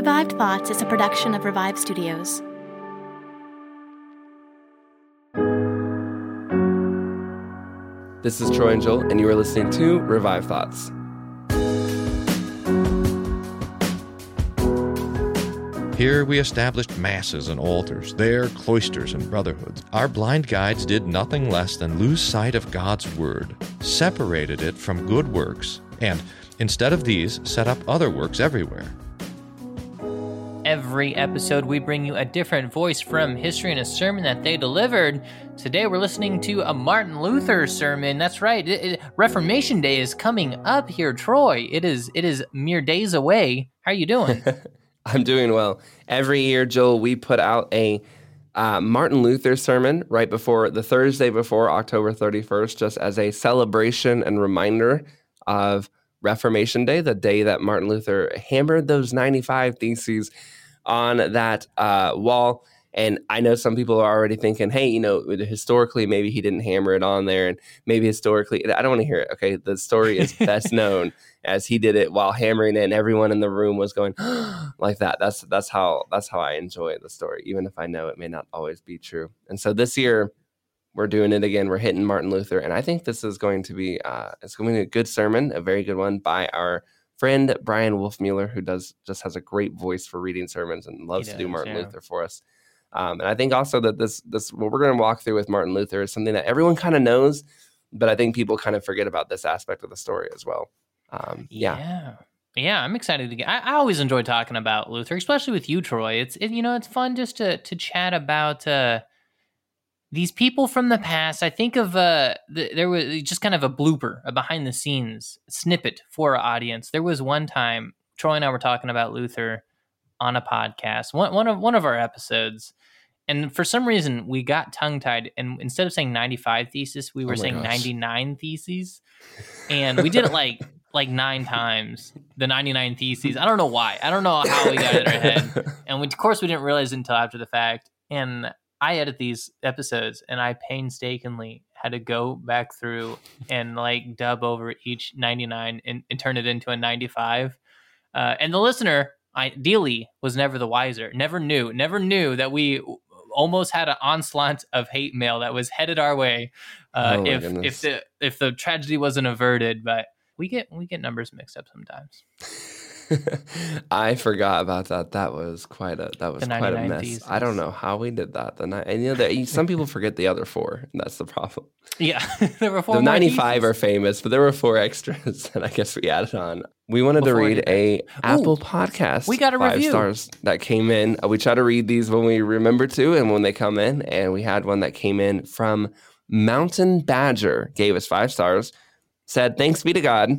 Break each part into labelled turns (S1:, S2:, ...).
S1: Revived Thoughts is a production of Revived Studios.
S2: This is Troy and Joel, and you are listening to Revived Thoughts.
S3: Here we established masses and altars, there cloisters and brotherhoods. Our blind guides did nothing less than lose sight of God's word, separated it from good works, and instead of these, set up other works everywhere.
S4: Every episode, we bring you a different voice from history and a sermon that they delivered. Today, we're listening to a Martin Luther sermon. That's right. It, it, Reformation Day is coming up here, Troy. It is. It is mere days away. How are you doing?
S2: I'm doing well. Every year, Joel, we put out a uh, Martin Luther sermon right before the Thursday before October 31st, just as a celebration and reminder of Reformation Day, the day that Martin Luther hammered those 95 theses on that uh, wall. And I know some people are already thinking, hey, you know, historically, maybe he didn't hammer it on there. And maybe historically, I don't want to hear it. Okay. The story is best known as he did it while hammering it and everyone in the room was going like that. That's, that's how, that's how I enjoy the story, even if I know it may not always be true. And so this year, we're doing it again. We're hitting Martin Luther, and I think this is going to be uh, it's going to be a good sermon, a very good one by our friend Bryan Wolfmueller, who does just has a great voice for reading sermons and loves does, to do Martin yeah. Luther for us. Um, and I think also that this this what we're going to walk through with Martin Luther is something that everyone kind of knows, but I think people kind of forget about this aspect of the story as well. Um, yeah.
S4: yeah. Yeah, I'm excited to get. I, I, always enjoy talking about Luther, especially with you, Troy. It's it, you know it's fun just to to chat about uh, these people from the past. I think of uh, the, there was just kind of a blooper, a behind the scenes snippet for our audience. There was one time Troy and I were talking about Luther on a podcast, one one of one of our episodes, and for some reason we got tongue tied, and instead of saying ninety five thesis, we were oh saying ninety nine theses, and we did it like. like nine times the 99 theses. I don't know why. I don't know how we got it in our head. And we, of course, we didn't realize it until after the fact. And I edit these episodes and I painstakingly had to go back through and like dub over each 99 and, and turn it into a 95. Uh, and the listener, ideally, was never the wiser, never knew, never knew that we almost had an onslaught of hate mail that was headed our way uh, oh if goodness. if the if the tragedy wasn't averted. But we get we get numbers mixed up sometimes.
S2: I forgot about that. That was quite a that was quite a mess. Thesis. I don't know how we did that. The night and you know that some people forget the other four. that's the problem.
S4: Yeah, there were four.
S2: The ninety five are famous, but there were four extras that I guess we added on. We wanted Before to read a Apple Podcast.
S4: We got a
S2: five
S4: review.
S2: stars that came in. Uh, we try to read these when we remember to and when they come in. And we had one that came in from Mountain Badger. Gave us five stars. Said thanks be to God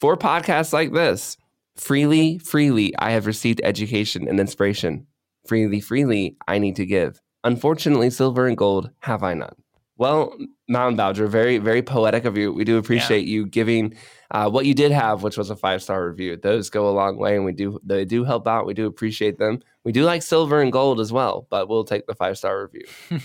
S2: for podcasts like this. Freely, freely, I have received education and inspiration. Freely, freely, I need to give. Unfortunately, silver and gold have I none. Well, Mountain Badger, very, very poetic of you. We do appreciate yeah. you giving uh, what you did have, which was a five star review. Those go a long way, and we do they do help out. We do appreciate them. We do like silver and gold as well, but we'll take the five star review.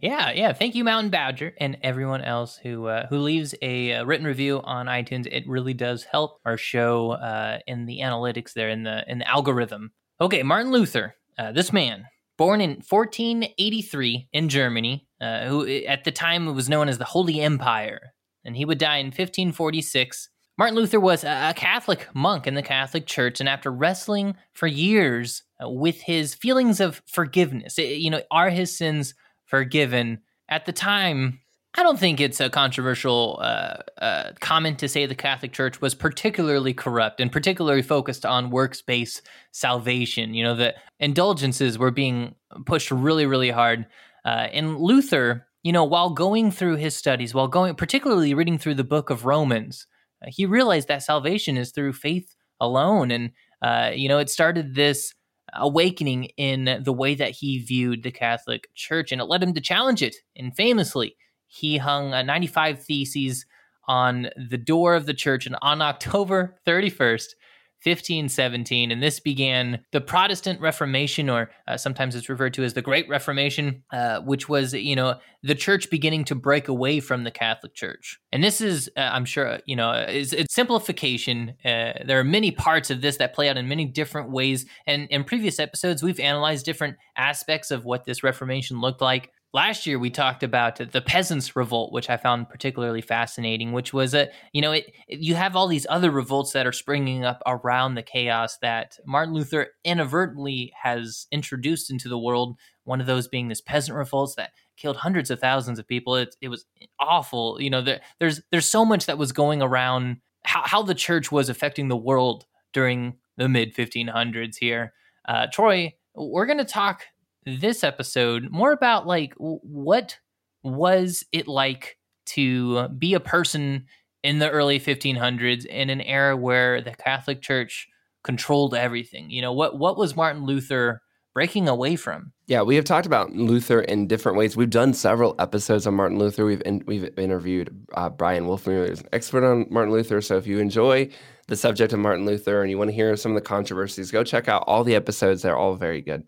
S4: yeah, yeah. Thank you, Mountain Badger, and everyone else who uh, who leaves a, uh, written review on iTunes. It really does help our show uh, in the analytics there in the in the algorithm. Okay, Martin Luther, uh, this man born in 1483 in Germany, uh, who at the time was known as the Holy Empire and he would die in 1546. Martin Luther was a Catholic monk in the Catholic Church, and after wrestling for years uh, with his feelings of forgiveness, you know, are his sins forgiven? At the time, I don't think it's a controversial uh, uh, comment to say the Catholic Church was particularly corrupt and particularly focused on works based salvation. You know, the indulgences were being pushed really, really hard. Uh, and Luther you know, while going through his studies, while going, particularly reading through the book of Romans, uh, he realized that salvation is through faith alone. And, uh, you know, it started this awakening in the way that he viewed the Catholic Church, and it led him to challenge it. And famously, he hung uh, 95 theses on the door of the church, and on October 31st, 1517, and this began the Protestant Reformation, or uh, sometimes it's referred to as the Great Reformation, uh, which was, you know, the church beginning to break away from the Catholic Church. And this is, uh, I'm sure, you know, is it's simplification. Uh, there are many parts of this that play out in many different ways. And in previous episodes, we've analyzed different aspects of what this Reformation looked like last year we talked about the peasants revolt which i found particularly fascinating which was a you know it, you have all these other revolts that are springing up around the chaos that martin luther inadvertently has introduced into the world. One of those being this peasant revolts that killed hundreds of thousands of people. It, it was awful. You know there, there's there's so much that was going around how, how the church was affecting the world during the mid 1500s here. Uh, troy we're going to talk this episode more about like what was it like to be a person in the early 1500s in an era where the Catholic Church controlled everything. You know, what what was Martin Luther breaking away from?
S2: Yeah, we have talked about Luther in different ways. We've done several episodes on Martin Luther. We've in, we've interviewed uh, Bryan Wolfmueller, who's an expert on Martin Luther. So if you enjoy the subject of Martin Luther and you want to hear some of the controversies, go check out all the episodes. They're all very good.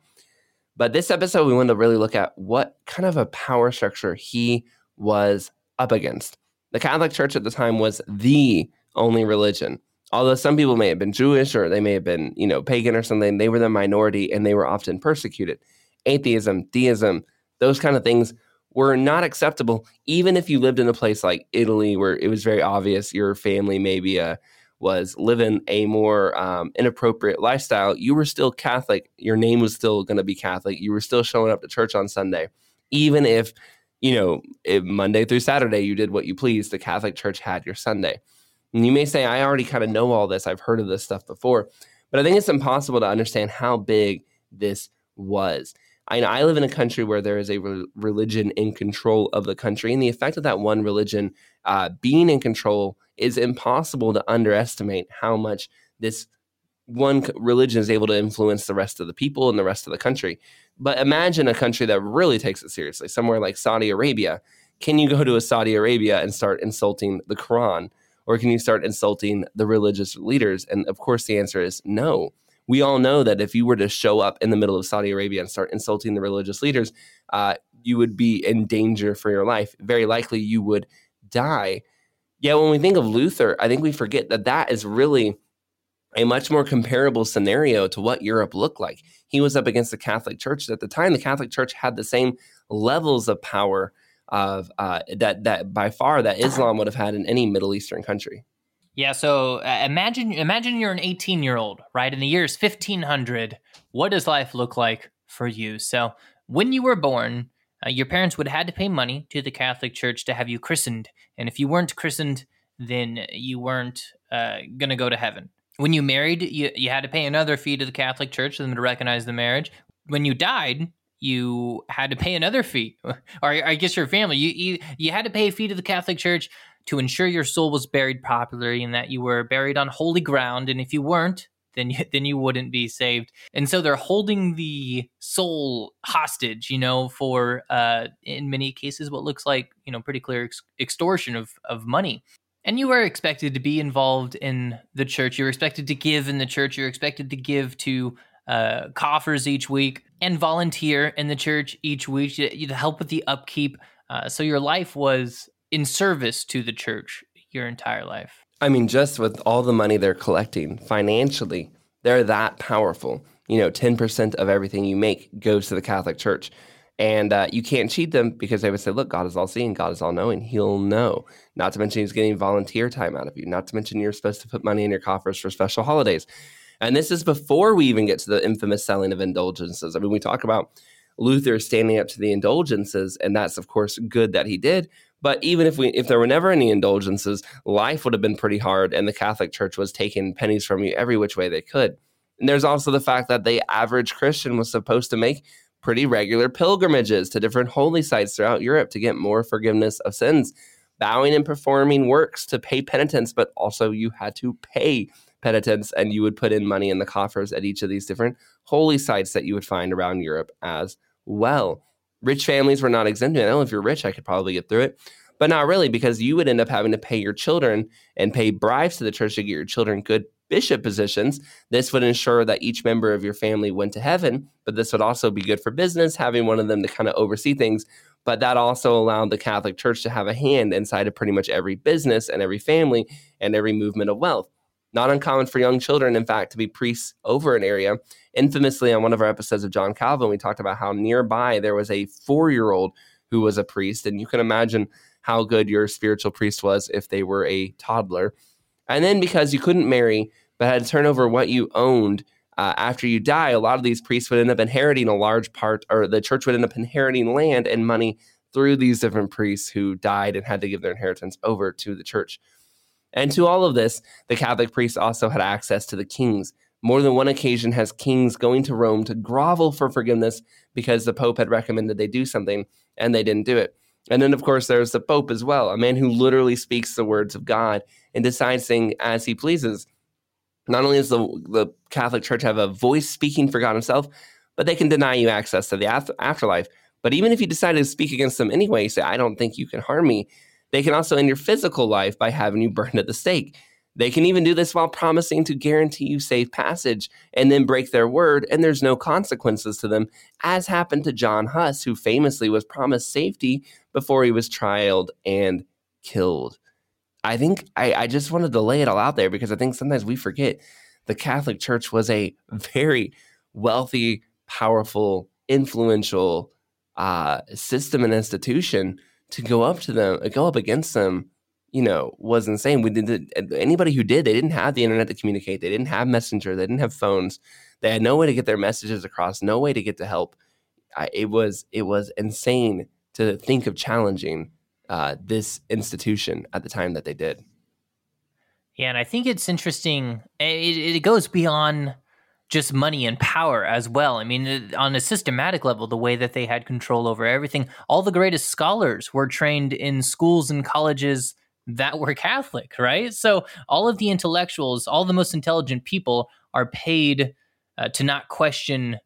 S2: But this episode, we want to really look at what kind of a power structure he was up against. The Catholic Church at the time was the only religion. Although some people may have been Jewish or they may have been, you know, pagan or something, they were the minority and they were often persecuted. Atheism, deism, those kind of things were not acceptable, even if you lived in a place like Italy where it was very obvious your family may be a was living a more um, inappropriate lifestyle, you were still Catholic. Your name was still going to be Catholic. You were still showing up to church on Sunday, even if you know Monday through Saturday you did what you pleased. The Catholic Church had your Sunday. And you may say, I already kind of know all this. I've heard of this stuff before, but I think it's impossible to understand how big this was. I, I live in a country where there is a re- religion in control of the country, and the effect of that one religion uh, being in control is impossible to underestimate how much this one religion is able to influence the rest of the people and the rest of the country. But imagine a country that really takes it seriously, somewhere like Saudi Arabia. Can you go to a Saudi Arabia and start insulting the Quran? Or can you start insulting the religious leaders? And of course, the answer is no. We all know that if you were to show up in the middle of Saudi Arabia and start insulting the religious leaders, uh, you would be in danger for your life. Very likely, you would die. Yet when we think of Luther, I think we forget that that is really a much more comparable scenario to what Europe looked like. He was up against the Catholic Church. At the time, the Catholic Church had the same levels of power of uh, that that by far that Islam would have had in any Middle Eastern country.
S4: Yeah, so uh, imagine imagine you're an 18 year old, right? In the years 1500, what does life look like for you? So when you were born, uh, your parents would have had to pay money to the Catholic Church to have you christened. And if you weren't christened, then you weren't uh, to go to heaven. When you married, you, you had to pay another fee to the Catholic Church for them to recognize the marriage. When you died, you had to pay another fee, or I guess your family, you, you, you had to pay a fee to the Catholic Church to ensure your soul was buried properly and that you were buried on holy ground. And if you weren't, then you, then you wouldn't be saved. And so they're holding the soul hostage, you know, for uh, in many cases what looks like you know pretty clear ex- extortion of of money. And you are expected to be involved in the church. You're expected to give in the church. You're expected to give to uh, coffers each week and volunteer in the church each week to, to help with the upkeep. Uh, so your life was in service to the church your entire life.
S2: I mean, just with all the money they're collecting financially, they're that powerful. You know, 10% of everything you make goes to the Catholic Church. And uh, you can't cheat them because they would say, look, God is all seeing, God is all knowing. He'll know. Not to mention, he's getting volunteer time out of you. Not to mention, you're supposed to put money in your coffers for special holidays. And this is before we even get to the infamous selling of indulgences. I mean, we talk about Luther standing up to the indulgences, and that's, of course, good that he did. But even if we if there were never any indulgences, life would have been pretty hard, and the Catholic Church was taking pennies from you every which way they could. And there's also the fact that the average Christian was supposed to make pretty regular pilgrimages to different holy sites throughout Europe to get more forgiveness of sins, bowing and performing works to pay penitence, but also you had to pay penitence and you would put in money in the coffers at each of these different holy sites that you would find around Europe as well. Rich families were not exempt. I don't know if you're rich, I could probably get through it, but not really because you would end up having to pay your children and pay bribes to the church to get your children good bishop positions. This would ensure that each member of your family went to heaven, but this would also be good for business, having one of them to kind of oversee things. But that also allowed the Catholic Church to have a hand inside of pretty much every business and every family and every movement of wealth. Not uncommon for young children, in fact, to be priests over an area. Infamously, on one of our episodes of John Calvin, we talked about how nearby there was a four year old who was a priest. And you can imagine how good your spiritual priest was if they were a toddler. And then because you couldn't marry, but had to turn over what you owned uh, after you die, a lot of these priests would end up inheriting a large part, or the church would end up inheriting land and money through these different priests who died and had to give their inheritance over to the church. And to all of this, the Catholic priests also had access to the kings. More than one occasion has kings going to Rome to grovel for forgiveness because the Pope had recommended they do something and they didn't do it. And then, of course, there's the Pope as well, a man who literally speaks the words of God and decides things as he pleases. Not only does the, the Catholic Church have a voice speaking for God Himself, but they can deny you access to the after- afterlife. But even if you decide to speak against them anyway, say, I don't think you can harm me, they can also end your physical life by having you burned at the stake. They can even do this while promising to guarantee you safe passage and then break their word, and there's no consequences to them, as happened to John Huss, who famously was promised safety before he was trialed and killed. I think I, I just wanted to lay it all out there because I think sometimes we forget the Catholic Church was a very wealthy, powerful, influential uh, system and institution to go up to them, go up against them, you know, was insane. We did anybody who did, they didn't have the internet to communicate. They didn't have messenger. They didn't have phones. They had no way to get their messages across. No way to get to help. I, it was it was insane to think of challenging uh, this institution at the time that they did.
S4: Yeah, and I think it's interesting. It, it goes beyond just money and power as well. I mean, on a systematic level, the way that they had control over everything, all the greatest scholars were trained in schools and colleges that were Catholic, right? So all of the intellectuals, all the most intelligent people are paid uh, to not question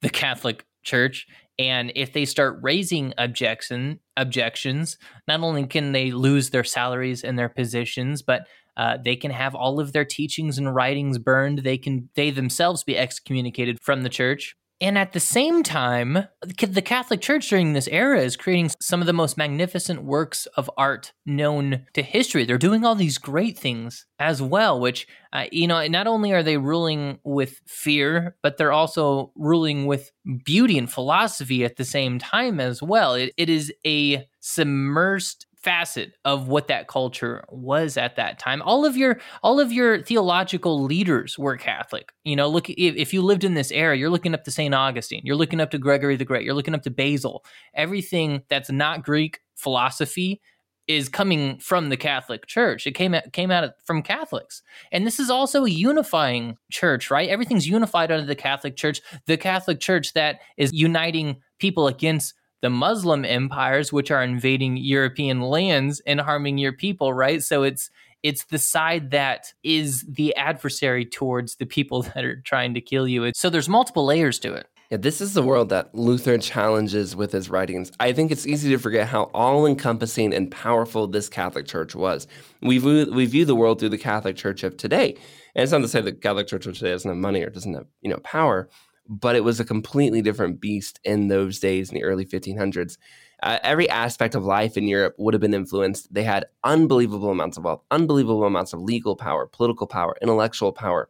S4: the Catholic Church. And if they start raising objection objections, not only can they lose their salaries and their positions, but uh, they can have all of their teachings and writings burned. They can they themselves be excommunicated from the church. And at the same time, the Catholic Church during this era is creating some of the most magnificent works of art known to history. They're doing all these great things as well, which, uh, you know, not only are they ruling with fear, but they're also ruling with beauty and philosophy at the same time as well. it, it is a submersed facet of what that culture was at that time. All of your all of your theological leaders were Catholic. You know, look if, if you lived in this era, you're looking up to St. Augustine, you're looking up to Gregory the Great, you're looking up to Basil. Everything that's not Greek philosophy is coming from the Catholic Church. It came out, came out from Catholics. And this is also a unifying church, right? Everything's unified under the Catholic Church, the Catholic Church that is uniting people against the Muslim empires, which are invading European lands and harming your people, right? So it's it's the side that is the adversary towards the people that are trying to kill you. So there's multiple layers to it.
S2: Yeah, this is the world that Luther challenges with his writings. I think it's easy to forget how all encompassing and powerful this Catholic Church was. We view, we view the world through the Catholic Church of today. And it's not to say the Catholic Church of today doesn't have money or doesn't have you know power, but it was a completely different beast in those days in the early 1500s. Uh, every aspect of life in Europe would have been influenced. They had unbelievable amounts of wealth, unbelievable amounts of legal power, political power, intellectual power.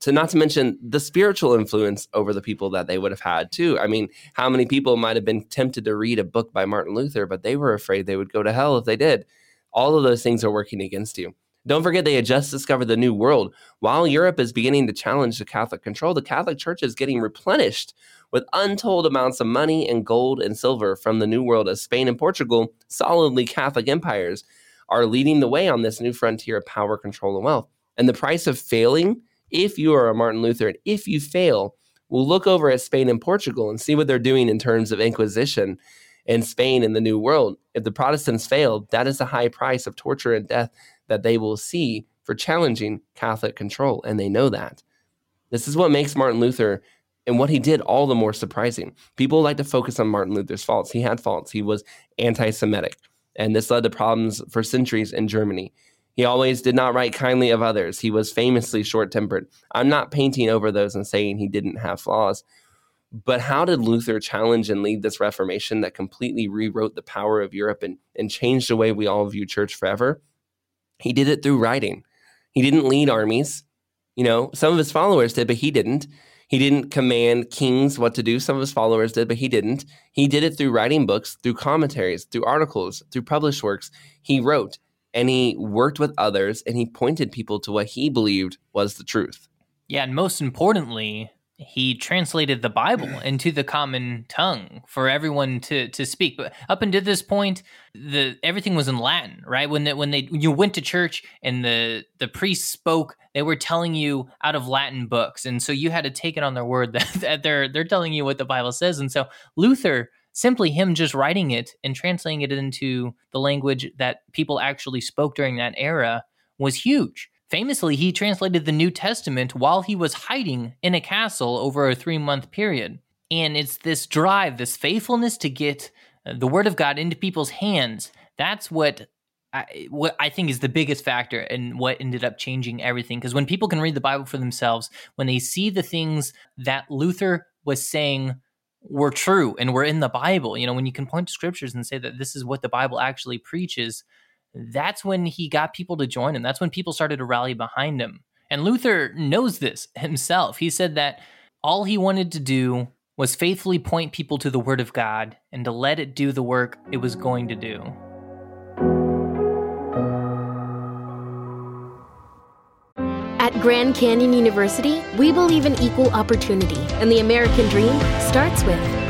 S2: To not to mention the spiritual influence over the people that they would have had too. I mean, how many people might have been tempted to read a book by Martin Luther, but they were afraid they would go to hell if they did. All of those things are working against you. Don't forget, they had just discovered the New World. While Europe is beginning to challenge the Catholic control, the Catholic Church is getting replenished with untold amounts of money and gold and silver from the New World as Spain and Portugal, solidly Catholic empires, are leading the way on this new frontier of power, control, and wealth. And the price of failing, if you are a Martin Luther, and if you fail, we'll look over at Spain and Portugal and see what they're doing in terms of Inquisition in Spain and the New World. If the Protestants failed, that is the high price of torture and death that they will see for challenging Catholic control, and they know that. This is what makes Martin Luther and what he did all the more surprising. People like to focus on Martin Luther's faults. He had faults. He was anti Semitic, and this led to problems for centuries in Germany. He always did not write kindly of others. He was famously short tempered. I'm not painting over those and saying he didn't have flaws. But how did Luther challenge and lead this Reformation that completely rewrote the power of Europe and, and changed the way we all view church forever? He did it through writing. He didn't lead armies. You know, some of his followers did, but he didn't. He didn't command kings what to do. Some of his followers did, but he didn't. He did it through writing books, through commentaries, through articles, through published works. He wrote and he worked with others and he pointed people to what he believed was the truth.
S4: Yeah, and most importantly, he translated the Bible into the common tongue for everyone to to speak. But up until this point, the everything was in Latin, right? When the, when they you went to church and the the priest spoke, they were telling you out of Latin books, and so you had to take it on their word that, that they're they're telling you what the Bible says. And so Luther simply him just writing it and translating it into the language that people actually spoke during that era was huge. Famously, he translated the New Testament while he was hiding in a castle over a three month period. And it's this drive, this faithfulness to get uh, the Word of God into people's hands. That's what I, what I think is the biggest factor and what ended up changing everything. Because when people can read the Bible for themselves, when they see the things that Luther was saying were true and were in the Bible. You know, when you can point to scriptures and say that this is what the Bible actually preaches, that's when he got people to join him. That's when people started to rally behind him. And Luther knows this himself. He said that all he wanted to do was faithfully point people to the Word of God and to let it do the work it was going to do.
S1: At Grand Canyon University, we believe in equal opportunity, and the American dream starts with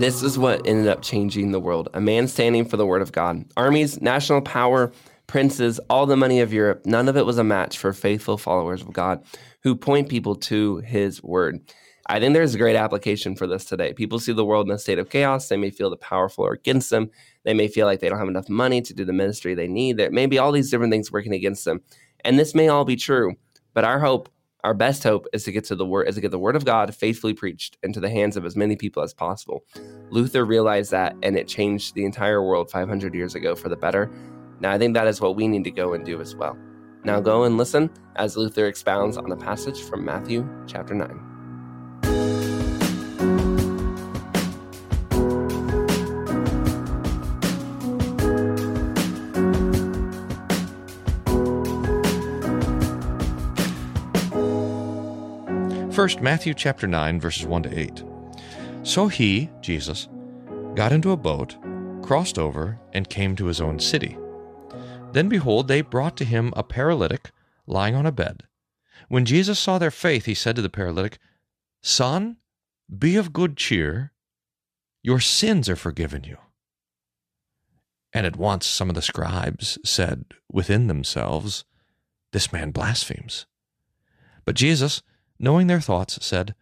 S2: This is what ended up changing the world. A man standing for the word of God. Armies, national power, princes, all the money of Europe, none of it was a match for faithful followers of God who point people to his word. I think there's a great application for this today. People see the world in a state of chaos. They may feel the powerful are against them. They may feel like they don't have enough money to do the ministry they need. There may be all these different things working against them. And this may all be true. But our hope our best hope is to get to the word is to get the word of God faithfully preached into the hands of as many people as possible. Luther realized that and it changed the entire world 500 years ago for the better. Now I think that is what we need to go and do as well. Now go and listen as Luther expounds on the passage from Matthew chapter 9.
S3: First, Matthew chapter 9, verses 1 to 8. So he, Jesus, got into a boat, crossed over, and came to his own city. Then behold, they brought to him a paralytic lying on a bed. When Jesus saw their faith, he said to the paralytic, Son, be of good cheer, your sins are forgiven you. And at once some of the scribes said within themselves, This man blasphemes. But Jesus, knowing their thoughts, said,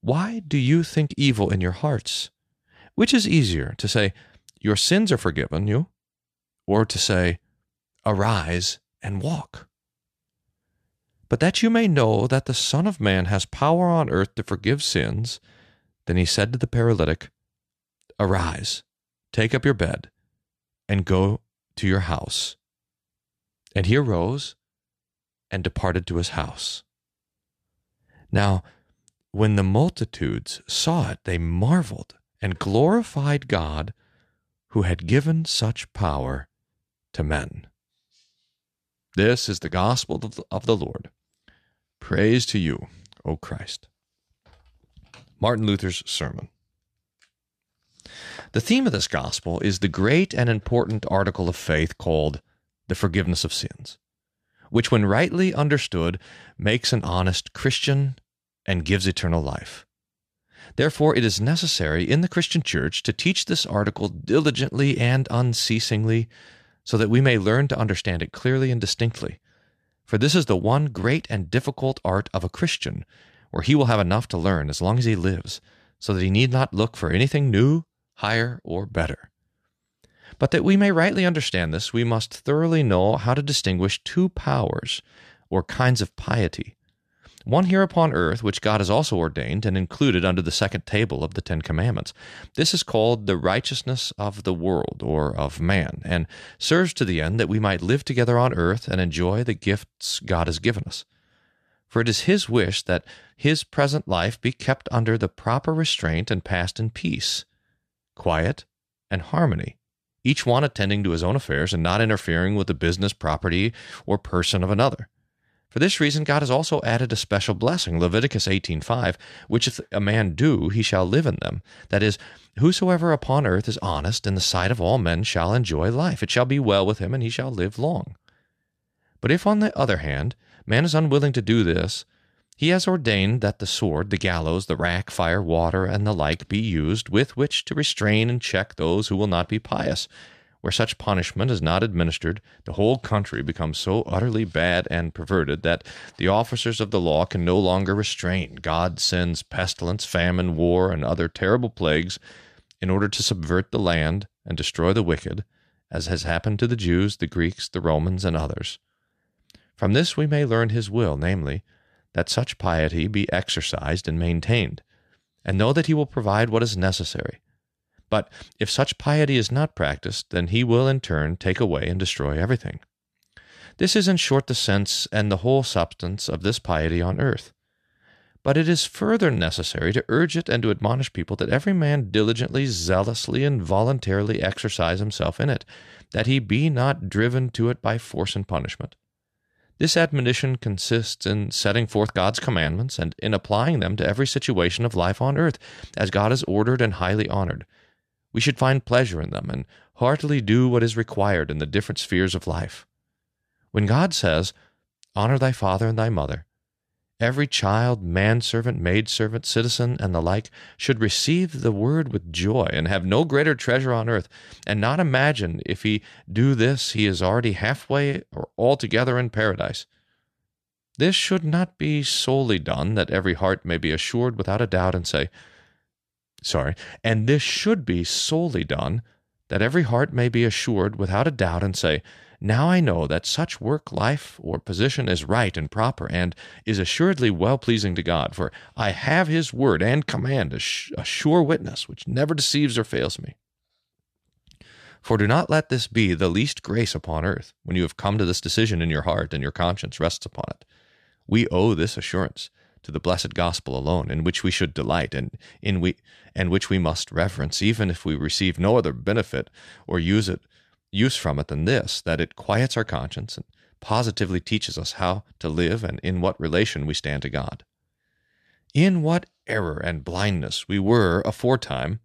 S3: Why do you think evil in your hearts? Which is easier, to say, Your sins are forgiven you, or to say, Arise and walk? But that you may know that the Son of Man has power on earth to forgive sins, then he said to the paralytic, Arise, take up your bed, and go to your house. And he arose and departed to his house. Now, when the multitudes saw it, they marveled and glorified God who had given such power to men. This is the gospel of the Lord. Praise to you, O Christ. Martin Luther's Sermon. The theme of this gospel is the great and important article of faith called the forgiveness of sins, which, when rightly understood, makes an honest Christian and gives eternal life. Therefore, it is necessary in the Christian church to teach this article diligently and unceasingly, so that we may learn to understand it clearly and distinctly. For this is the one great and difficult art of a Christian, where he will have enough to learn as long as he lives, so that he need not look for anything new, higher, or better. But that we may rightly understand this, we must thoroughly know how to distinguish two powers, or kinds of piety one here upon earth, which God has also ordained and included under the second table of the Ten Commandments. This is called the righteousness of the world, or of man, and serves to the end that we might live together on earth and enjoy the gifts God has given us. For it is His wish that His present life be kept under the proper restraint and passed in peace, quiet, and harmony, each one attending to his own affairs and not interfering with the business, property, or person of another. For this reason, God has also added a special blessing, Leviticus 18:5, which if a man do, he shall live in them. That is, whosoever upon earth is honest in the sight of all men shall enjoy life. It shall be well with him, and he shall live long. But if, on the other hand, man is unwilling to do this, he has ordained that the sword, the gallows, the rack, fire, water, and the like be used, with which to restrain and check those who will not be pious where such punishment is not administered, the whole country becomes so utterly bad and perverted that the officers of the law can no longer restrain. God sends pestilence, famine, war, and other terrible plagues in order to subvert the land and destroy the wicked, as has happened to the Jews, the Greeks, the Romans, and others. From this we may learn his will, namely, that such piety be exercised and maintained, and know that he will provide what is necessary but if such piety is not practiced, then he will in turn take away and destroy everything. This is in short the sense and the whole substance of this piety on earth. But it is further necessary to urge it and to admonish people that every man diligently, zealously, and voluntarily exercise himself in it, that he be not driven to it by force and punishment. This admonition consists in setting forth God's commandments and in applying them to every situation of life on earth, as God has ordered and highly honored, we should find pleasure in them and heartily do what is required in the different spheres of life. When God says, Honor thy father and thy mother, every child, manservant, maidservant, citizen, and the like should receive the word with joy and have no greater treasure on earth, and not imagine if he do this he is already halfway or altogether in paradise. This should not be solely done that every heart may be assured without a doubt and say, sorry, and this should be solely done that every heart may be assured without a doubt and say, Now I know that such work, life, or position is right and proper, and is assuredly well pleasing to God, for I have His word and command, a, sure witness, which never deceives or fails me. For do not let this be the least grace upon earth, when you have come to this decision in your heart and your conscience rests upon it. We owe this assurance to the blessed gospel alone, in which we should delight and in we and which we must reverence, even if we receive no other benefit or use it use from it than this, that it quiets our conscience and positively teaches us how to live and in what relation we stand to God. In what error and blindness we were aforetime,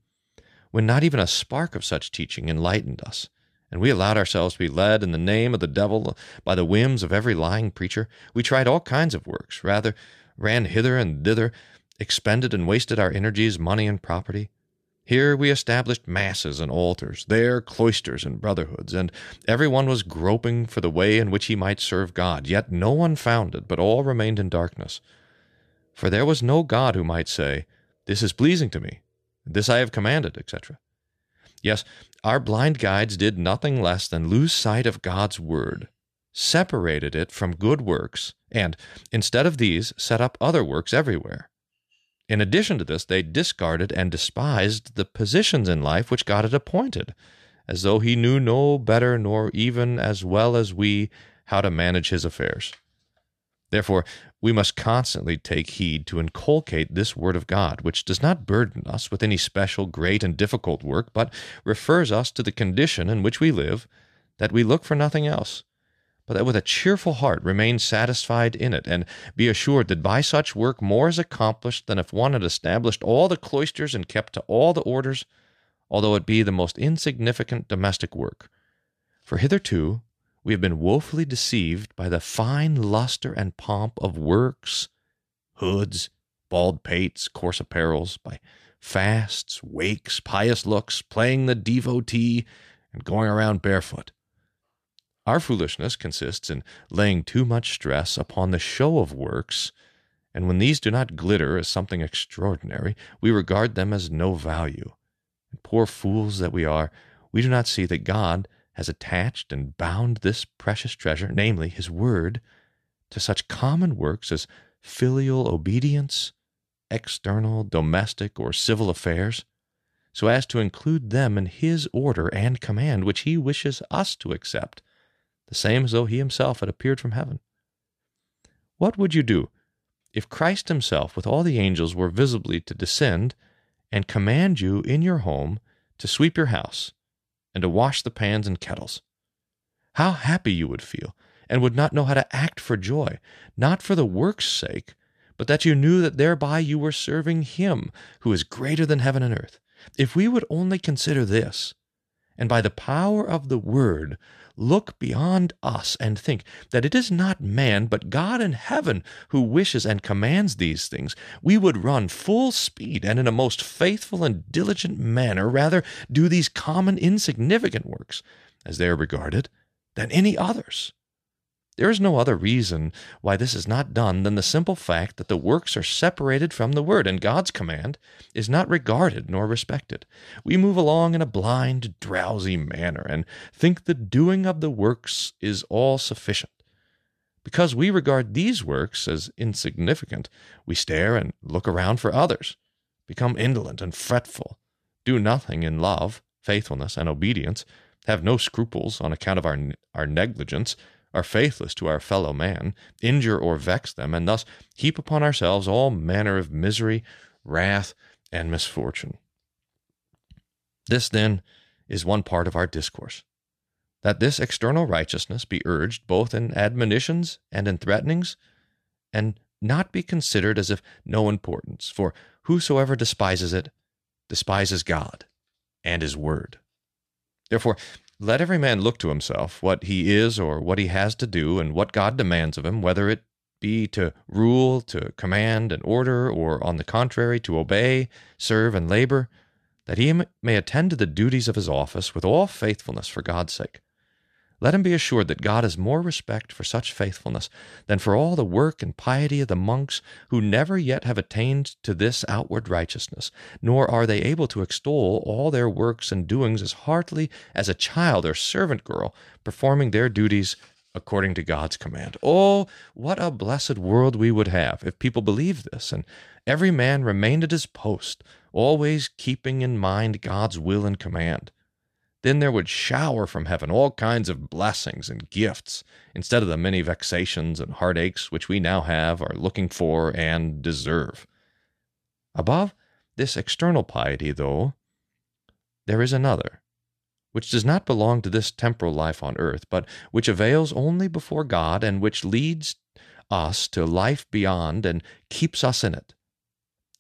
S3: when not even a spark of such teaching enlightened us, and we allowed ourselves to be led in the name of the devil by the whims of every lying preacher. We tried all kinds of works, rather ran hither and thither, expended and wasted our energies, money, and property. Here we established masses and altars, there cloisters and brotherhoods, and every one was groping for the way in which he might serve God, yet no one found it, but all remained in darkness. For there was no God who might say, This is pleasing to me, this I have commanded, etc. Yes, our blind guides did nothing less than lose sight of God's word, separated it from good works, and, instead of these, set up other works everywhere. In addition to this, they discarded and despised the positions in life which God had appointed, as though He knew no better nor even as well as we how to manage His affairs. Therefore, we must constantly take heed to inculcate this Word of God, which does not burden us with any special great and difficult work, but refers us to the condition in which we live, that we look for nothing else but that with a cheerful heart remain satisfied in it, and be assured that by such work more is accomplished than if one had established all the cloisters and kept to all the orders, although it be the most insignificant domestic work. For hitherto we have been woefully deceived by the fine lustre and pomp of works, hoods, bald pates, coarse apparels, by fasts, wakes, pious looks, playing the devotee, and going around barefoot. Our foolishness consists in laying too much stress upon the show of works, and when these do not glitter as something extraordinary, we regard them as no value. And poor fools that we are, we do not see that God has attached and bound this precious treasure, namely His Word, to such common works as filial obedience, external, domestic, or civil affairs, so as to include them in His order and command, which He wishes us to accept, the same as though He Himself had appeared from heaven. What would you do if Christ Himself, with all the angels, were visibly to descend and command you in your home to sweep your house and to wash the pans and kettles? How happy you would feel, and would not know how to act for joy, not for the work's sake, but that you knew that thereby you were serving Him who is greater than heaven and earth. If we would only consider this, and by the power of the Word look beyond us and think that it is not man, but God in heaven who wishes and commands these things, we would run full speed and in a most faithful and diligent manner rather do these common insignificant works, as they are regarded, than any others. There is no other reason why this is not done than the simple fact that the works are separated from the Word, and God's command is not regarded nor respected. We move along in a blind, drowsy manner, and think the doing of the works is all sufficient. Because we regard these works as insignificant, we stare and look around for others, become indolent and fretful, do nothing in love, faithfulness, and obedience, have no scruples on account of our, our negligence, are faithless to our fellow man, injure or vex them, and thus heap upon ourselves all manner of misery, wrath, and misfortune. This, then, is one part of our discourse that this external righteousness be urged both in admonitions and in threatenings, and not be considered as of no importance, for whosoever despises it despises God and His Word. Therefore, let every man look to himself, what he is or what he has to do, and what God demands of him, whether it be to rule, to command and order, or on the contrary, to obey, serve, and labor, that he may attend to the duties of his office with all faithfulness for God's sake. Let him be assured that God has more respect for such faithfulness than for all the work and piety of the monks who never yet have attained to this outward righteousness, nor are they able to extol all their works and doings as heartily as a child or servant girl performing their duties according to God's command. Oh, what a blessed world we would have if people believed this and every man remained at his post, always keeping in mind God's will and command. Then there would shower from heaven all kinds of blessings and gifts, instead of the many vexations and heartaches which we now have, are looking for, and deserve. Above this external piety, though, there is another, which does not belong to this temporal life on earth, but which avails only before God, and which leads us to life beyond and keeps us in it.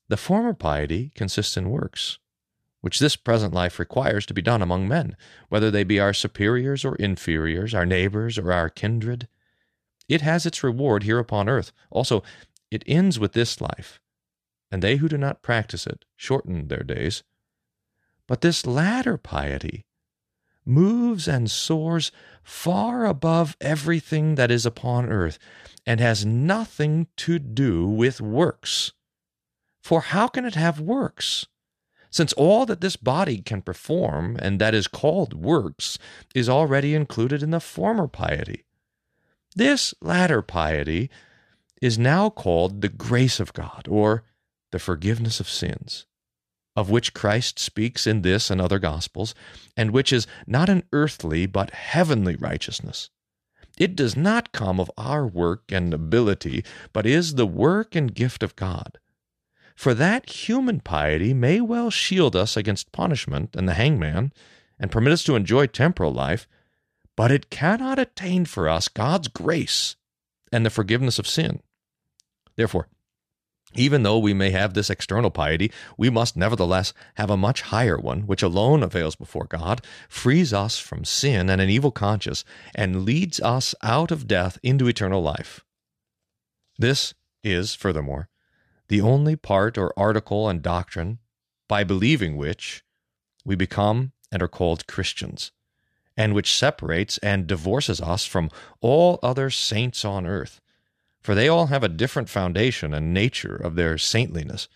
S3: The former piety consists in works which this present life requires to be done among men, whether they be our superiors or inferiors, our neighbors or our kindred. It has its reward here upon earth. Also, it ends with this life, and they who do not practice it shorten their days. But this latter piety moves and soars far above everything that is upon earth, and has nothing to do with works. For how can it have works? Since all that this body can perform, and that is called works, is already included in the former piety. This latter piety is now called the grace of God, or the forgiveness of sins, of which Christ speaks in this and other Gospels, and which is not an earthly but heavenly righteousness. It does not come of our work and ability, but is the work and gift of God for that human piety may well shield us against punishment and the hangman, and permit us to enjoy temporal life, but it cannot attain for us God's grace and the forgiveness of sin. Therefore, even though we may have this external piety, we must nevertheless have a much higher one, which alone avails before God, frees us from sin and an evil conscience, and leads us out of death into eternal life. This is, furthermore, the only part or article and doctrine by believing which we become and are called Christians, and which separates and divorces us from all other saints on earth. For they all have a different foundation and nature of their saintliness,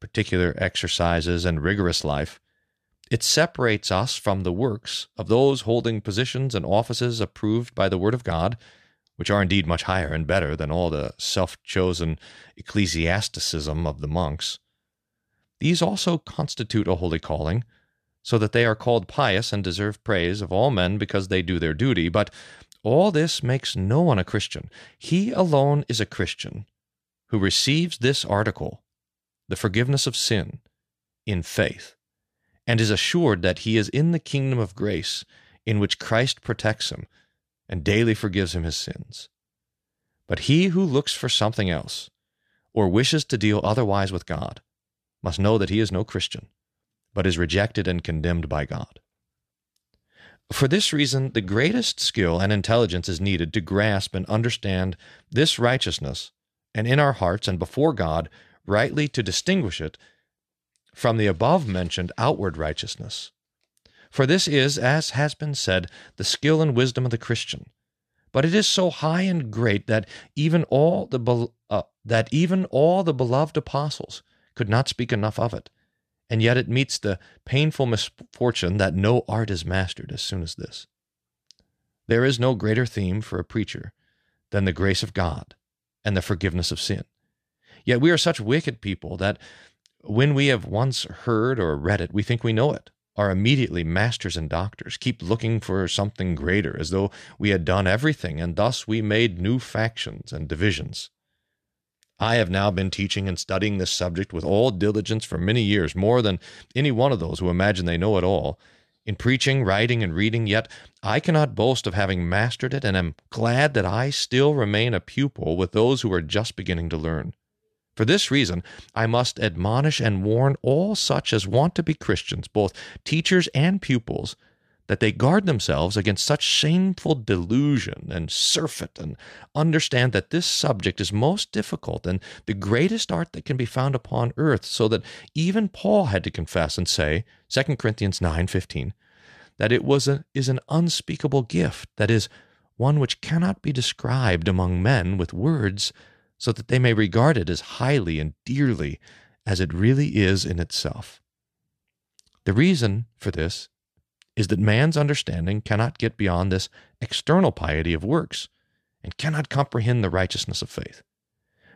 S3: particular exercises, and rigorous life. It separates us from the works of those holding positions and offices approved by the Word of God, which are indeed much higher and better than all the self chosen ecclesiasticism of the monks. These also constitute a holy calling, so that they are called pious and deserve praise of all men because they do their duty. But all this makes no one a Christian. He alone is a Christian who receives this article, the forgiveness of sin, in faith, and is assured that he is in the kingdom of grace in which Christ protects him and daily forgives him his sins. But he who looks for something else, or wishes to deal otherwise with God, must know that he is no Christian, but is rejected and condemned by God. For this reason, the greatest skill and intelligence is needed to grasp and understand this righteousness, and in our hearts and before God, rightly to distinguish it from the above mentioned outward righteousness. For this is, as has been said, the skill and wisdom of the Christian. But it is so high and great that even all the uh, that even all the beloved apostles could not speak enough of it and yet it meets the painful misfortune that no art is mastered as soon as this. There is no greater theme for a preacher than the grace of God and the forgiveness of sin. Yet we are such wicked people that when we have once heard or read it, we think we know it, are immediately masters and doctors, keep looking for something greater, as though we had done everything, and thus we made new factions and divisions. I have now been teaching and studying this subject with all diligence for many years, more than any one of those who imagine they know it all. In preaching, writing, and reading, yet I cannot boast of having mastered it, and am glad that I still remain a pupil with those who are just beginning to learn. For this reason, I must admonish and warn all such as want to be Christians, both teachers and pupils, that they guard themselves against such shameful delusion and surfeit and understand that this subject is most difficult and the greatest art that can be found upon earth so that even paul had to confess and say 2 corinthians 9.15 that it was a, is an unspeakable gift that is one which cannot be described among men with words so that they may regard it as highly and dearly as it really is in itself the reason for this is that man's understanding cannot get beyond this external piety of works and cannot comprehend the righteousness of faith.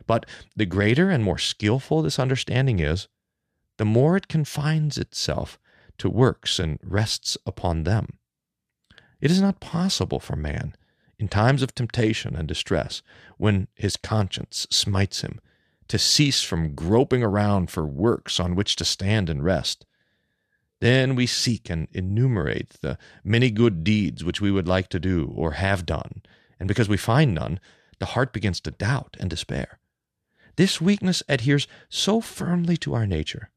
S3: But the greater and more skillful this understanding is, the more it confines itself to works and rests upon them. It is not possible for man, in times of temptation and distress, when his conscience smites him, to cease from groping around for works on which to stand and rest. Then we seek and enumerate the many good deeds which we would like to do or have done, and because we find none, the heart begins to doubt and despair. This weakness adheres so firmly to our nature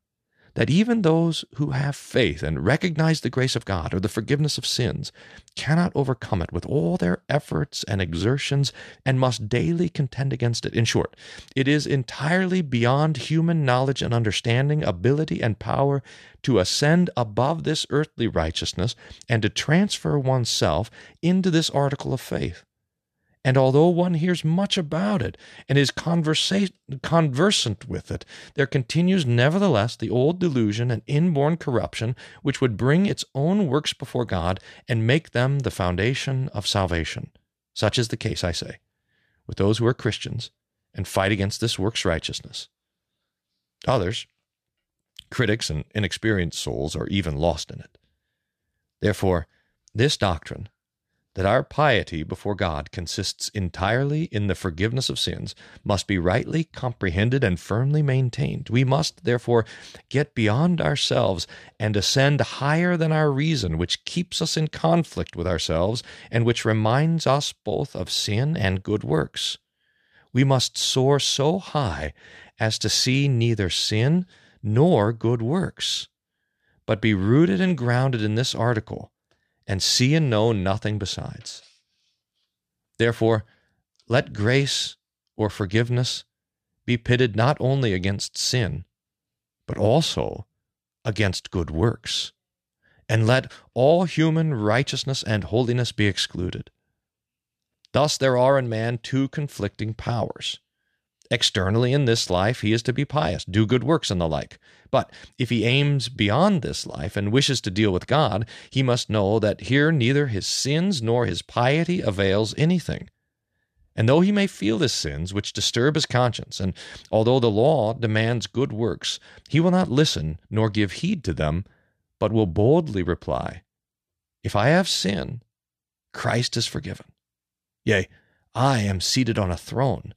S3: that even those who have faith and recognize the grace of God or the forgiveness of sins cannot overcome it with all their efforts and exertions and must daily contend against it. In short, it is entirely beyond human knowledge and understanding, ability, and power to ascend above this earthly righteousness and to transfer oneself into this article of faith. And although one hears much about it and is conversa- conversant with it, there continues nevertheless the old delusion and inborn corruption which would bring its own works before God and make them the foundation of salvation. Such is the case, I say, with those who are Christians and fight against this works righteousness. Others, critics and inexperienced souls, are even lost in it. Therefore, this doctrine that our piety before God consists entirely in the forgiveness of sins must be rightly comprehended and firmly maintained. We must, therefore, get beyond ourselves and ascend higher than our reason, which keeps us in conflict with ourselves and which reminds us both of sin and good works. We must soar so high as to see neither sin nor good works, but be rooted and grounded in this article and see and know nothing besides. Therefore, let grace or forgiveness be pitted not only against sin, but also against good works. And let all human righteousness and holiness be excluded. Thus there are in man two conflicting powers. Externally in this life, he is to be pious, do good works, and the like. But if he aims beyond this life and wishes to deal with God, he must know that here neither his sins nor his piety avails anything. And though he may feel his sins, which disturb his conscience, and although the law demands good works, he will not listen nor give heed to them, but will boldly reply, If I have sin, Christ is forgiven. Yea, I am seated on a throne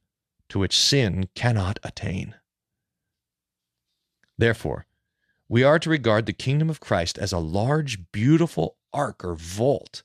S3: to which sin cannot attain. Therefore, we are to regard the kingdom of Christ as a large, beautiful ark or vault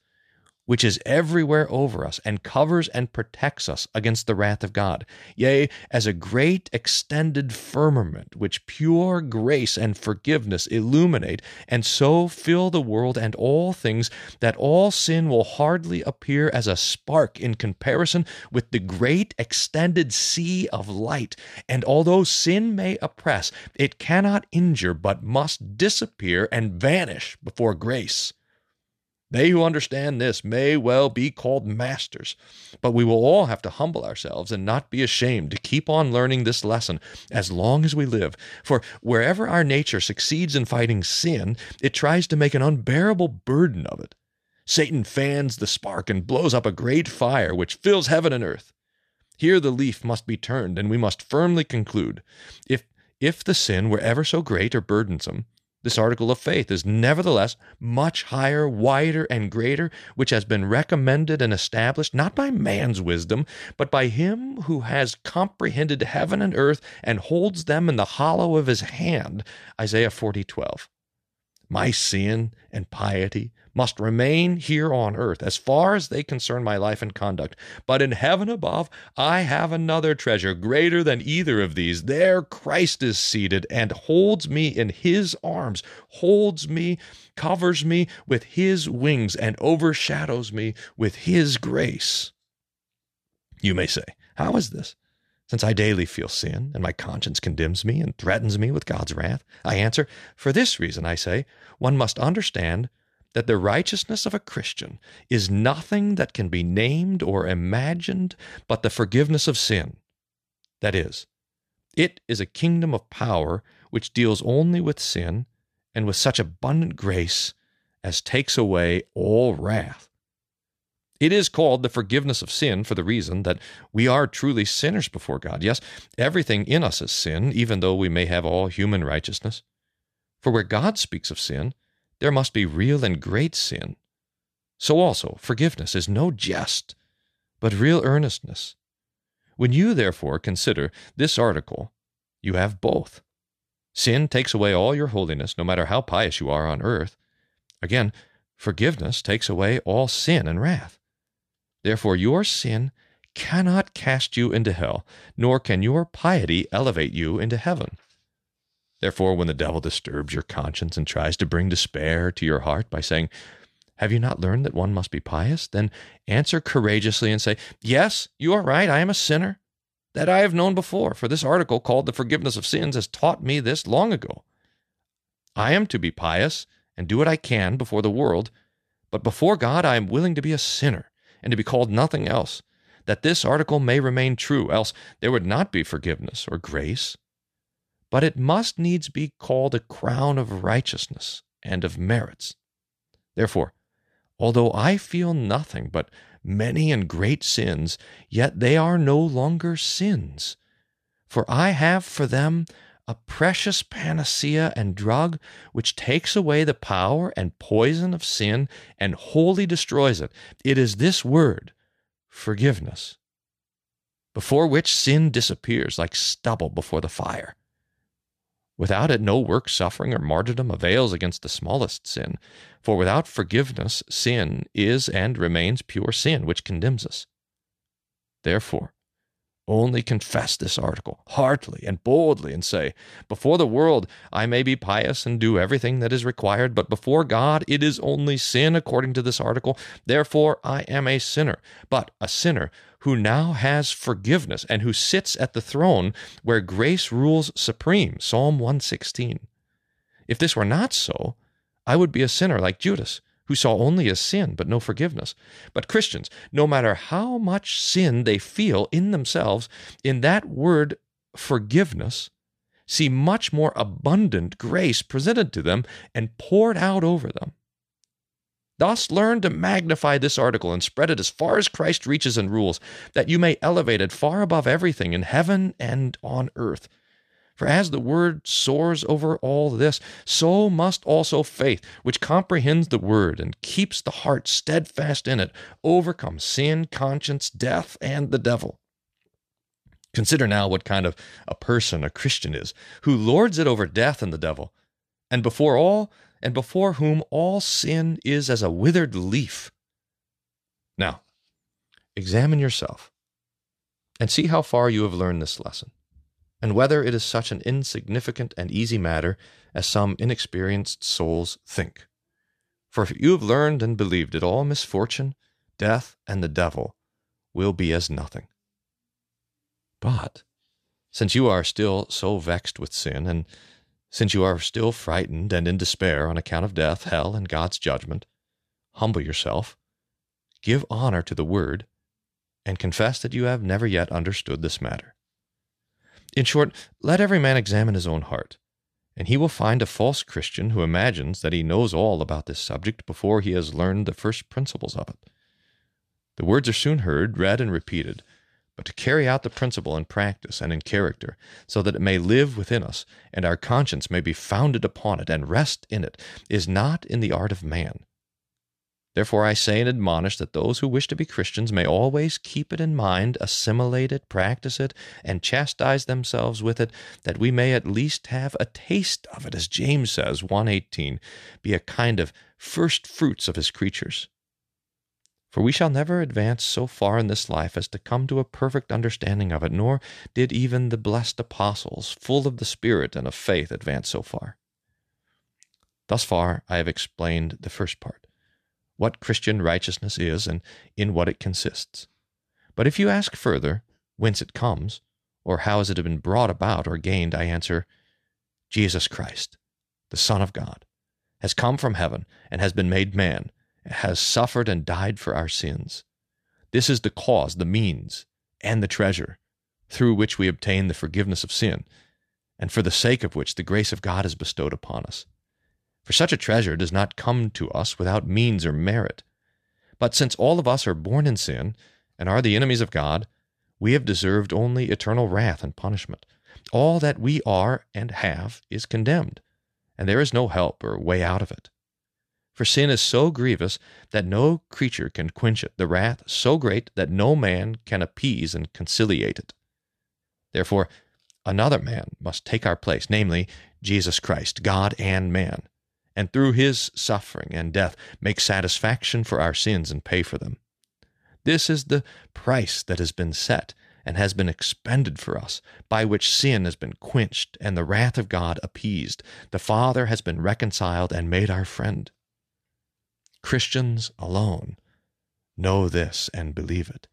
S3: which is everywhere over us and covers and protects us against the wrath of God, yea, as a great extended firmament which pure grace and forgiveness illuminate, and so fill the world and all things that all sin will hardly appear as a spark in comparison with the great extended sea of light. And although sin may oppress, it cannot injure, but must disappear and vanish before grace. They who understand this may well be called masters, but we will all have to humble ourselves and not be ashamed to keep on learning this lesson as long as we live. For wherever our nature succeeds in fighting sin, it tries to make an unbearable burden of it. Satan fans the spark and blows up a great fire which fills heaven and earth. Here the leaf must be turned, and we must firmly conclude if if the sin were ever so great or burdensome, this article of faith is nevertheless much higher, wider, and greater, which has been recommended and established not by man's wisdom, but by him who has comprehended heaven and earth and holds them in the hollow of his hand. Isaiah 40 12. My sin and piety must remain here on earth as far as they concern my life and conduct. But in heaven above, I have another treasure greater than either of these. There Christ is seated and holds me in his arms, holds me, covers me with his wings, and overshadows me with his grace. You may say, How is this? Since I daily feel sin, and my conscience condemns me and threatens me with God's wrath, I answer, For this reason, I say, one must understand that the righteousness of a Christian is nothing that can be named or imagined but the forgiveness of sin. That is, it is a kingdom of power which deals only with sin and with such abundant grace as takes away all wrath. It is called the forgiveness of sin for the reason that we are truly sinners before God. Yes, everything in us is sin, even though we may have all human righteousness. For where God speaks of sin, there must be real and great sin. So also, forgiveness is no jest, but real earnestness. When you, therefore, consider this article, you have both. Sin takes away all your holiness, no matter how pious you are on earth. Again, forgiveness takes away all sin and wrath. Therefore, your sin cannot cast you into hell, nor can your piety elevate you into heaven. Therefore, when the devil disturbs your conscience and tries to bring despair to your heart by saying, Have you not learned that one must be pious? Then answer courageously and say, Yes, you are right. I am a sinner. That I have known before, for this article called The Forgiveness of Sins has taught me this long ago. I am to be pious and do what I can before the world, but before God I am willing to be a sinner and to be called nothing else, that this article may remain true, else there would not be forgiveness or grace. But it must needs be called a crown of righteousness and of merits. Therefore, although I feel nothing but many and great sins, yet they are no longer sins. For I have for them a precious panacea and drug which takes away the power and poison of sin and wholly destroys it. It is this word, forgiveness, before which sin disappears like stubble before the fire. Without it, no work, suffering, or martyrdom avails against the smallest sin. For without forgiveness, sin is and remains pure sin, which condemns us. Therefore, Only confess this article heartily and boldly and say, Before the world I may be pious and do everything that is required, but before God it is only sin according to this article. Therefore I am a sinner, but a sinner who now has forgiveness and who sits at the throne where grace rules supreme. Psalm 116. If this were not so, I would be a sinner like Judas who saw only a sin but no forgiveness. But Christians, no matter how much sin they feel in themselves, in that word forgiveness, see much more abundant grace presented to them and poured out over them. Thus, learn to magnify this article and spread it as far as Christ reaches and rules, that you may elevate it far above everything in heaven and on earth. For as the word soars over all this, so must also faith, which comprehends the word and keeps the heart steadfast in it, overcome sin, conscience, death, and the devil. Consider now what kind of a person a Christian is, who lords it over death and the devil, and before all, and before whom all sin is as a withered leaf. Now, examine yourself and see how far you have learned this lesson and whether it is such an insignificant and easy matter as some inexperienced souls think. For if you have learned and believed it, all misfortune, death, and the devil will be as nothing. But since you are still so vexed with sin, and since you are still frightened and in despair on account of death, hell, and God's judgment, humble yourself, give honor to the word, and confess that you have never yet understood this matter. In short, let every man examine his own heart, and he will find a false Christian who imagines that he knows all about this subject before he has learned the first principles of it. The words are soon heard, read, and repeated, but to carry out the principle in practice and in character, so that it may live within us, and our conscience may be founded upon it and rest in it, is not in the art of man, Therefore, I say and admonish that those who wish to be Christians may always keep it in mind, assimilate it, practice it, and chastise themselves with it, that we may at least have a taste of it, as James says, 118, be a kind of first fruits of his creatures. For we shall never advance so far in this life as to come to a perfect understanding of it, nor did even the blessed apostles, full of the Spirit and of faith, advance so far. Thus far I have explained the first part what Christian righteousness is and in what it consists. But if you ask further whence it comes, or how has it been brought about or gained, I answer, Jesus Christ, the Son of God, has come from heaven and has been made man, has suffered and died for our sins. This is the cause, the means, and the treasure through which we obtain the forgiveness of sin, and for the sake of which the grace of God is bestowed upon us. For such a treasure does not come to us without means or merit. But since all of us are born in sin and are the enemies of God, we have deserved only eternal wrath and punishment. All that we are and have is condemned, and there is no help or way out of it. For sin is so grievous that no creature can quench it, the wrath so great that no man can appease and conciliate it. Therefore, another man must take our place, namely, Jesus Christ, God and man and through his suffering and death make satisfaction for our sins and pay for them. This is the price that has been set and has been expended for us, by which sin has been quenched and the wrath of God appeased. The Father has been reconciled and made our friend. Christians alone know this and believe it,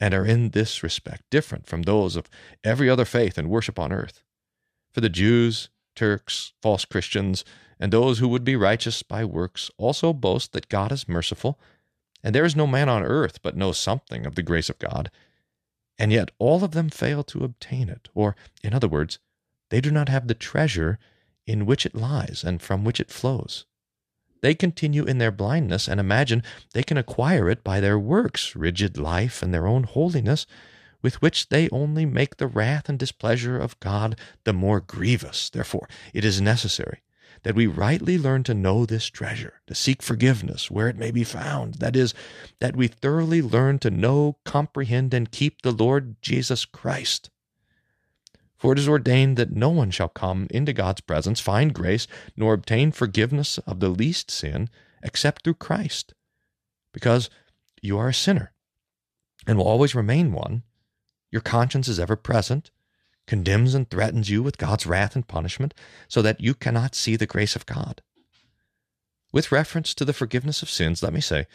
S3: and are in this respect different from those of every other faith and worship on earth. For the Jews, Turks, false Christians, and those who would be righteous by works also boast that God is merciful, and there is no man on earth but knows something of the grace of God. And yet all of them fail to obtain it, or, in other words, they do not have the treasure in which it lies and from which it flows. They continue in their blindness and imagine they can acquire it by their works, rigid life, and their own holiness, with which they only make the wrath and displeasure of God the more grievous. Therefore, it is necessary that we rightly learn to know this treasure, to seek forgiveness where it may be found. That is, that we thoroughly learn to know, comprehend, and keep the Lord Jesus Christ. For it is ordained that no one shall come into God's presence, find grace, nor obtain forgiveness of the least sin, except through Christ. Because you are a sinner, and will always remain one, Your conscience is ever present, condemns and threatens you with God's wrath and punishment, so that you cannot see the grace of God. With reference to the forgiveness of sins, let me say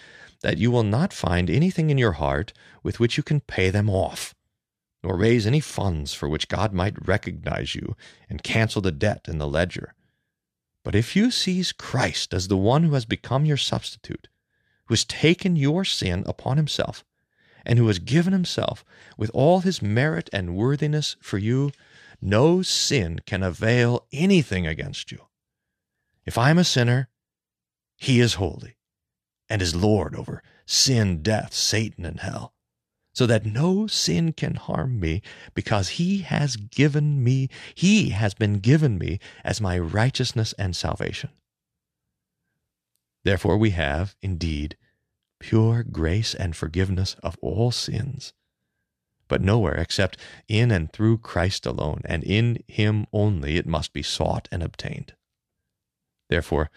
S3: that you will not find anything in your heart with which you can pay them off, nor raise any funds for which God might recognize you and cancel the debt in the ledger. But if you seize Christ as the one who has become your substitute, who has taken your sin upon himself, and who has given himself with all his merit and worthiness for you, no sin can avail anything against you. If I am a sinner, he is holy and is Lord over sin, death, Satan, and hell, so that no sin can harm me because he has given me, he has been given me as my righteousness and salvation. Therefore, we have, indeed, pure grace and forgiveness of all sins, but nowhere except in and through Christ alone, and in him only it must be sought and obtained. Therefore,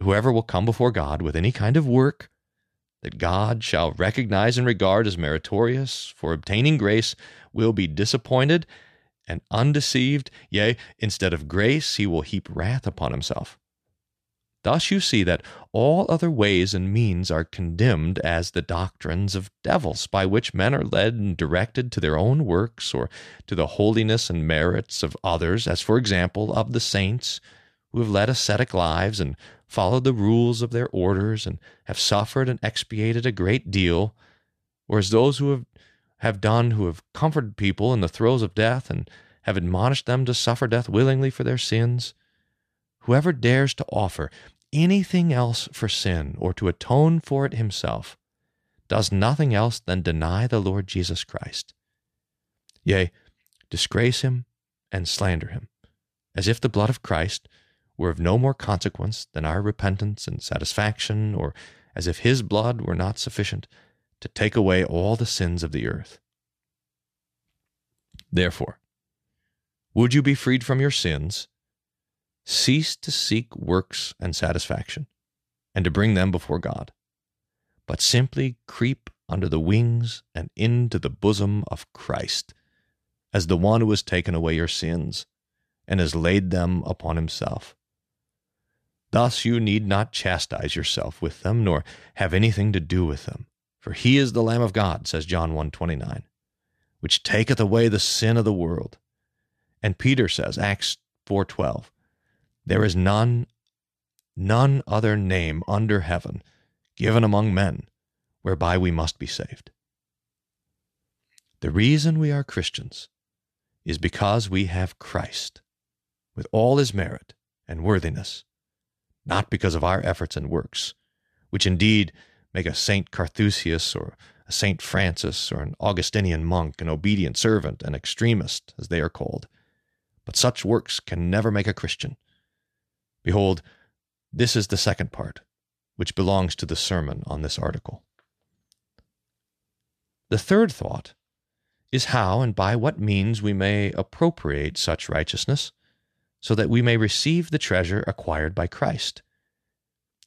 S3: whoever will come before God with any kind of work that God shall recognize and regard as meritorious for obtaining grace will be disappointed and undeceived. Yea, instead of grace, he will heap wrath upon himself. Thus you see that all other ways and means are condemned as the doctrines of devils, by which men are led and directed to their own works or to the holiness and merits of others, as for example of the saints who have led ascetic lives and followed the rules of their orders and have suffered and expiated a great deal, whereas those who have, have done who have comforted people in the throes of death and have admonished them to suffer death willingly for their sins, whoever dares to offer anything else for sin or to atone for it himself does nothing else than deny the Lord Jesus Christ. Yea, disgrace him and slander him, as if the blood of Christ were of no more consequence than our repentance and satisfaction, or as if his blood were not sufficient to take away all the sins of the earth. Therefore, would you be freed from your sins? Cease to seek works and satisfaction, and to bring them before God, but simply creep under the wings and into the bosom of Christ, as the one who has taken away your sins and has laid them upon himself. Thus you need not chastise yourself with them, nor have anything to do with them. For he is the Lamb of God, says John 1.29, which taketh away the sin of the world. And Peter says, Acts 4.12, There is none, none other name under heaven given among men whereby we must be saved. The reason we are Christians is because we have Christ, with all his merit and worthiness, not because of our efforts and works, which indeed make a Saint Carthusius or a Saint Francis or an Augustinian monk an obedient servant, an extremist, as they are called. But such works can never make a Christian. Behold, this is the second part, which belongs to the sermon on this article. The third thought is how and by what means we may appropriate such righteousness so that we may receive the treasure acquired by Christ.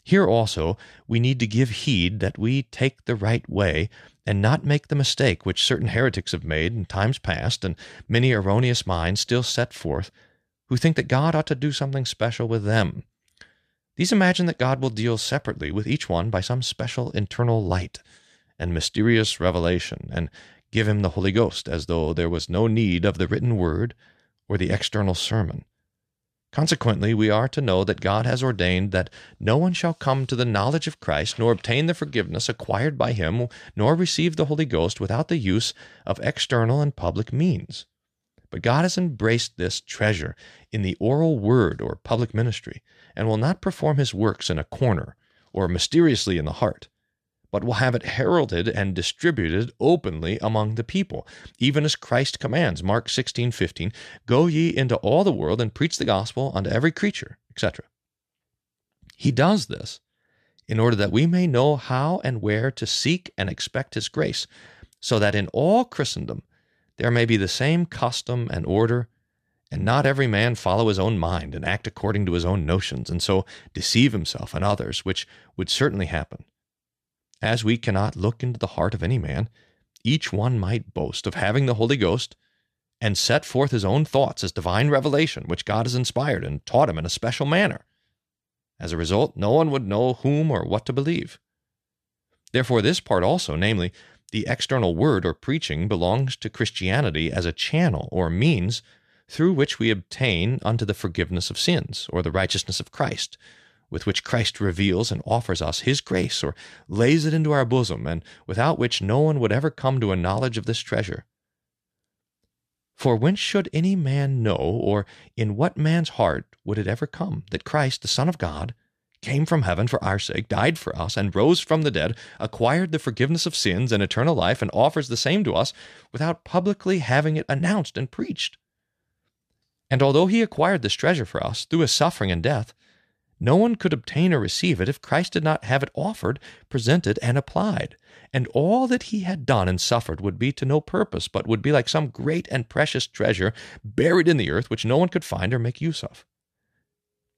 S3: Here also we need to give heed that we take the right way and not make the mistake which certain heretics have made in times past and many erroneous minds still set forth who think that God ought to do something special with them. These imagine that God will deal separately with each one by some special internal light and mysterious revelation and give him the Holy Ghost as though there was no need of the written word or the external sermon. Consequently, we are to know that God has ordained that no one shall come to the knowledge of Christ, nor obtain the forgiveness acquired by him, nor receive the Holy Ghost without the use of external and public means. But God has embraced this treasure in the oral word or public ministry, and will not perform his works in a corner or mysteriously in the heart but will have it heralded and distributed openly among the people, even as Christ commands, Mark 16, 15, Go ye into all the world and preach the gospel unto every creature, etc. He does this in order that we may know how and where to seek and expect his grace, so that in all Christendom there may be the same custom and order, and not every man follow his own mind and act according to his own notions, and so deceive himself and others, which would certainly happen as we cannot look into the heart of any man, each one might boast of having the Holy Ghost and set forth his own thoughts as divine revelation, which God has inspired and taught him in a special manner. As a result, no one would know whom or what to believe. Therefore, this part also, namely, the external word or preaching, belongs to Christianity as a channel or means through which we obtain unto the forgiveness of sins, or the righteousness of Christ, with which Christ reveals and offers us his grace, or lays it into our bosom, and without which no one would ever come to a knowledge of this treasure. For whence should any man know, or in what man's heart would it ever come, that Christ, the Son of God, came from heaven for our sake, died for us, and rose from the dead, acquired the forgiveness of sins and eternal life, and offers the same to us without publicly having it announced and preached? And although he acquired this treasure for us through his suffering and death, no one could obtain or receive it if Christ did not have it offered, presented, and applied. And all that he had done and suffered would be to no purpose, but would be like some great and precious treasure buried in the earth which no one could find or make use of.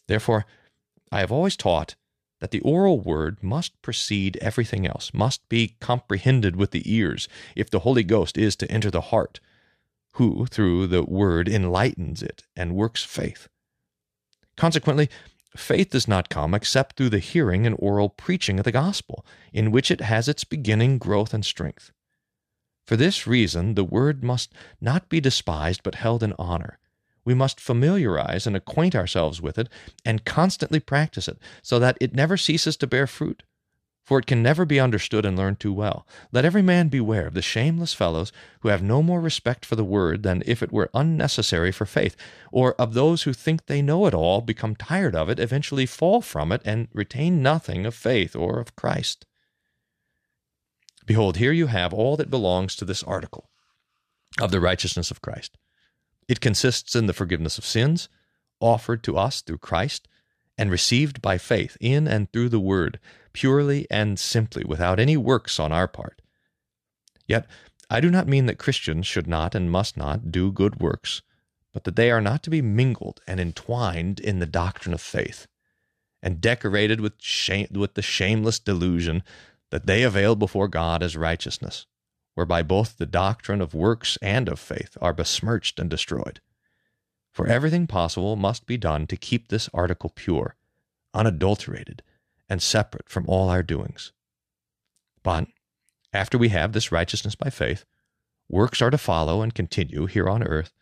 S3: Therefore, I have always taught that the oral word must precede everything else, must be comprehended with the ears, if the Holy Ghost is to enter the heart, who, through the word, enlightens it and works faith. Consequently, Faith does not come except through the hearing and oral preaching of the gospel, in which it has its beginning, growth, and strength. For this reason, the word must not be despised but held in honor. We must familiarize and acquaint ourselves with it and constantly practice it, so that it never ceases to bear fruit for it can never be understood and learned too well. Let every man beware of the shameless fellows who have no more respect for the word than if it were unnecessary for faith, or of those who think they know it all, become tired of it, eventually fall from it, and retain nothing of faith or of Christ. Behold, here you have all that belongs to this article of the righteousness of Christ. It consists in the forgiveness of sins, offered to us through Christ, and received by faith in and through the Word, purely and simply, without any works on our part. Yet I do not mean that Christians should not and must not do good works, but that they are not to be mingled and entwined in the doctrine of faith, and decorated with, shame, with the shameless delusion that they avail before God as righteousness, whereby both the doctrine of works and of faith are besmirched and destroyed. For everything possible must be done to keep this article pure, unadulterated, and separate from all our doings. But after we have this righteousness by faith, works are to follow and continue here on earth,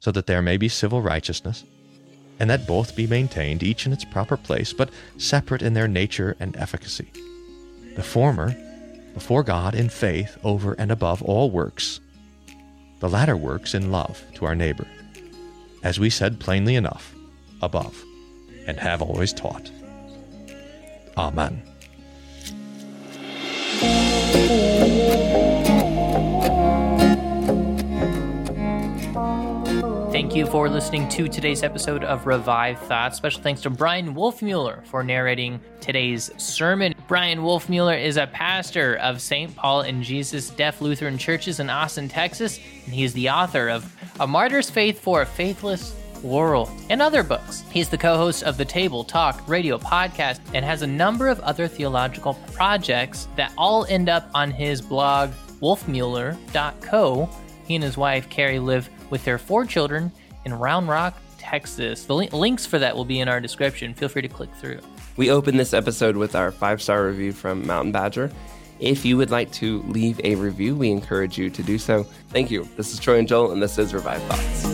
S3: so that there may be civil righteousness, and that both be maintained, each in its proper place, but separate in their nature and efficacy. The former, before God in faith over and above all works, the latter works in love to our neighbor as we said plainly enough above and have always taught. Amen.
S4: Thank you for listening to today's episode of Revived Thoughts. Special thanks to Bryan Wolfmueller for narrating today's sermon. Bryan Wolfmueller is a pastor of St. Paul and Jesus Deaf Lutheran Churches in Austin, Texas, and he is the author of A Martyr's Faith for a Faithless World, and other books. He's the co host of the Table Talk radio podcast and has a number of other theological projects that all end up on his blog, wolfmueller.co. He and his wife, Keri, live with their four children in Round Rock, Texas. The li- links for that will be in our description. Feel free to click through.
S2: We open this episode with our five star review from Mountain Badger. If you would like to leave a review, we encourage you to do so. Thank you. This is Troy and Joel, and this is Revived Thoughts.